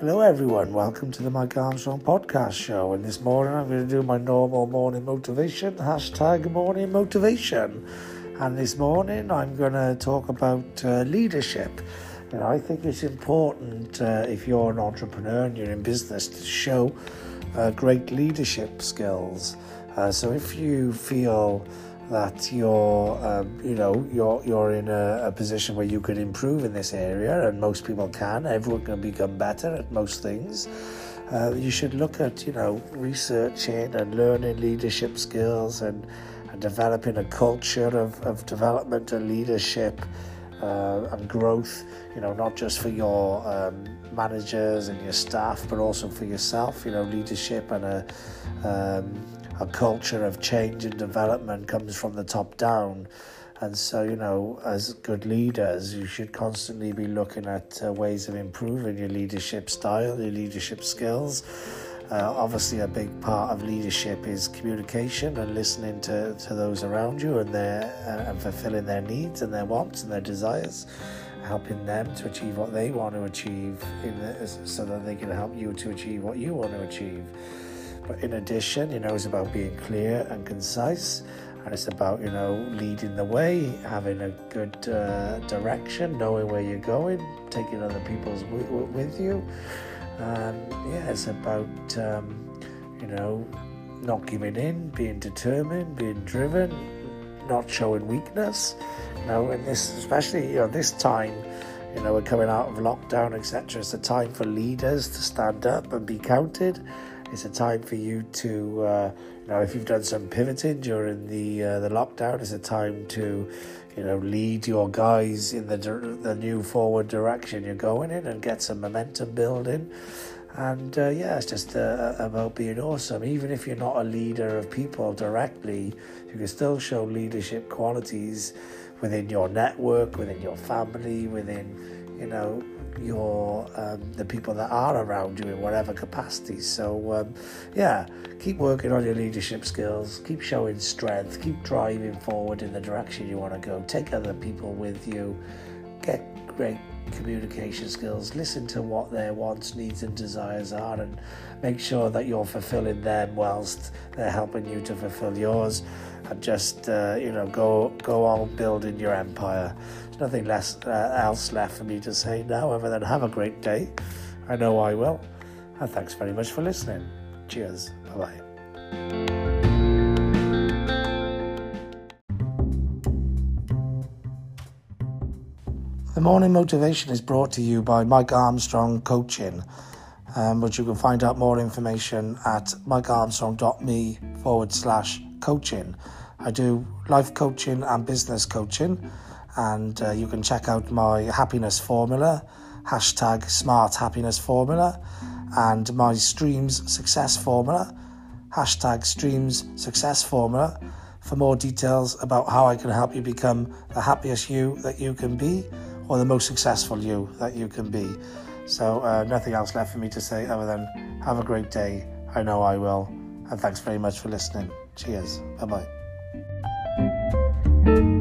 Hello, everyone. Welcome to the Mike Armstrong podcast show. And this morning, I'm going to do my normal morning motivation hashtag morning motivation. And this morning, I'm going to talk about uh, leadership. And I think it's important uh, if you're an entrepreneur and you're in business to show uh, great leadership skills. Uh, so if you feel that you're, um, you know, you're you're in a, a, position where you could improve in this area, and most people can. Everyone can become better at most things. Uh, you should look at, you know, researching and learning leadership skills and, and developing a culture of, of development and leadership uh, and growth. You know, not just for your um, managers and your staff, but also for yourself. You know, leadership and a um, a culture of change and development comes from the top down. And so, you know, as good leaders, you should constantly be looking at uh, ways of improving your leadership style, your leadership skills. Uh, obviously, a big part of leadership is communication and listening to, to those around you and their uh, and fulfilling their needs and their wants and their desires, helping them to achieve what they want to achieve, the, so that they can help you to achieve what you want to achieve. But in addition, you know, it's about being clear and concise, and it's about, you know, leading the way, having a good uh, direction, knowing where you're going, taking other people's w- w- with you. And yeah, it's about, um, you know, not giving in, being determined, being driven, not showing weakness. You know, in this, especially, you know, this time, you know, we're coming out of lockdown, etc. It's a time for leaders to stand up and be counted it's a time for you to, uh, you know, if you've done some pivoting during the uh, the lockdown, it's a time to, you know, lead your guys in the the new forward direction you're going in and get some momentum building. And uh, yeah, it's just uh, about being awesome. Even if you're not a leader of people directly, you can still show leadership qualities within your network, within your family, within, you know, your um, the people that are around you in whatever capacity. So um, yeah, keep working on your leadership skills. Keep showing strength. Keep driving forward in the direction you want to go. Take other people with you. Get great communication skills. Listen to what their wants, needs, and desires are, and make sure that you're fulfilling them whilst they're helping you to fulfill yours. And just uh, you know, go go on building your empire. There's nothing less uh, else left for me to say now, other than have a great day. I know I will. And thanks very much for listening. Cheers. Bye bye. The morning motivation is brought to you by Mike Armstrong Coaching, um, which you can find out more information at mikearmstrong.me forward slash coaching. I do life coaching and business coaching, and uh, you can check out my happiness formula, hashtag smart happiness formula, and my streams success formula, hashtag streams success formula, for more details about how I can help you become the happiest you that you can be or the most successful you that you can be. So, uh, nothing else left for me to say other than have a great day. I know I will. And thanks very much for listening. Cheers. Bye bye.